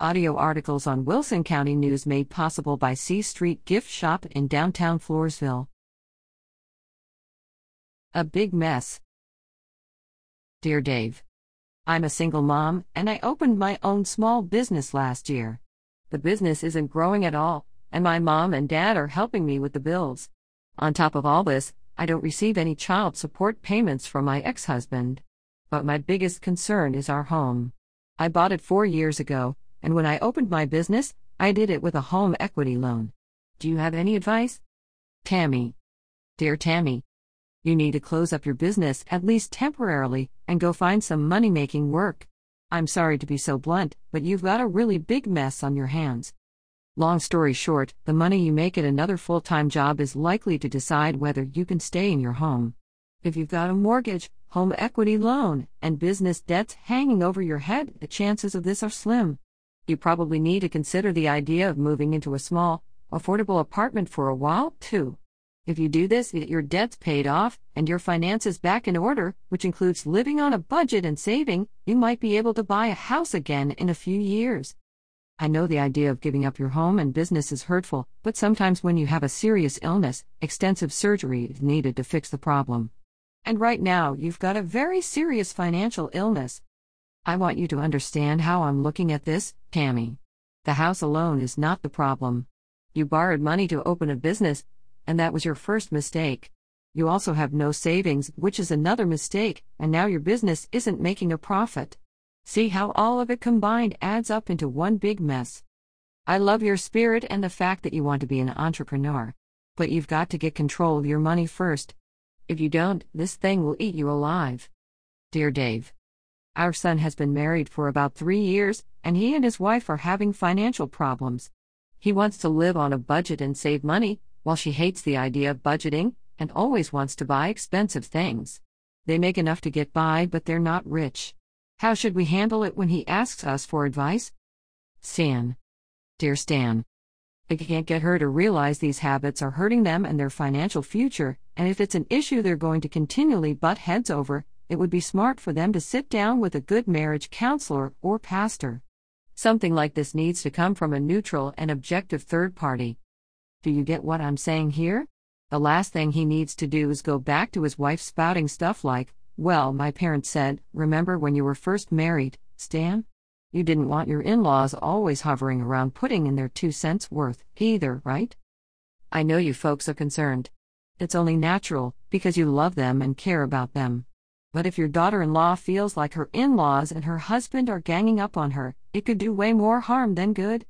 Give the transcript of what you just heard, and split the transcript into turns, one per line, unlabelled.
Audio articles on Wilson County News made possible by C Street Gift Shop in downtown Floresville. A big mess. Dear Dave, I'm a single mom and I opened my own small business last year. The business isn't growing at all, and my mom and dad are helping me with the bills. On top of all this, I don't receive any child support payments from my ex husband. But my biggest concern is our home. I bought it four years ago and when I opened my business, I did it with a home equity loan. Do you have any advice? Tammy. Dear Tammy, you need to close up your business at least temporarily and go find some money making work. I'm sorry to be so blunt, but you've got a really big mess on your hands. Long story short, the money you make at another full time job is likely to decide whether you can stay in your home. If you've got a mortgage, home equity loan, and business debts hanging over your head, the chances of this are slim you probably need to consider the idea of moving into a small, affordable apartment for a while, too. If you do this, get your debts paid off and your finances back in order, which includes living on a budget and saving, you might be able to buy a house again in a few years. I know the idea of giving up your home and business is hurtful, but sometimes when you have a serious illness, extensive surgery is needed to fix the problem. And right now, you've got a very serious financial illness, I want you to understand how I'm looking at this, Tammy. The house alone is not the problem. You borrowed money to open a business, and that was your first mistake. You also have no savings, which is another mistake, and now your business isn't making a profit. See how all of it combined adds up into one big mess. I love your spirit and the fact that you want to be an entrepreneur. But you've got to get control of your money first. If you don't, this thing will eat you alive. Dear Dave, our son has been married for about three years, and he and his wife are having financial problems. He wants to live on a budget and save money, while she hates the idea of budgeting and always wants to buy expensive things. They make enough to get by, but they're not rich. How should we handle it when he asks us for advice? Stan. Dear Stan. I can't get her to realize these habits are hurting them and their financial future, and if it's an issue they're going to continually butt heads over, it would be smart for them to sit down with a good marriage counselor or pastor. Something like this needs to come from a neutral and objective third party. Do you get what I'm saying here? The last thing he needs to do is go back to his wife spouting stuff like, Well, my parents said, remember when you were first married, Stan? You didn't want your in laws always hovering around putting in their two cents worth, either, right? I know you folks are concerned. It's only natural, because you love them and care about them. But if your daughter in law feels like her in laws and her husband are ganging up on her, it could do way more harm than good.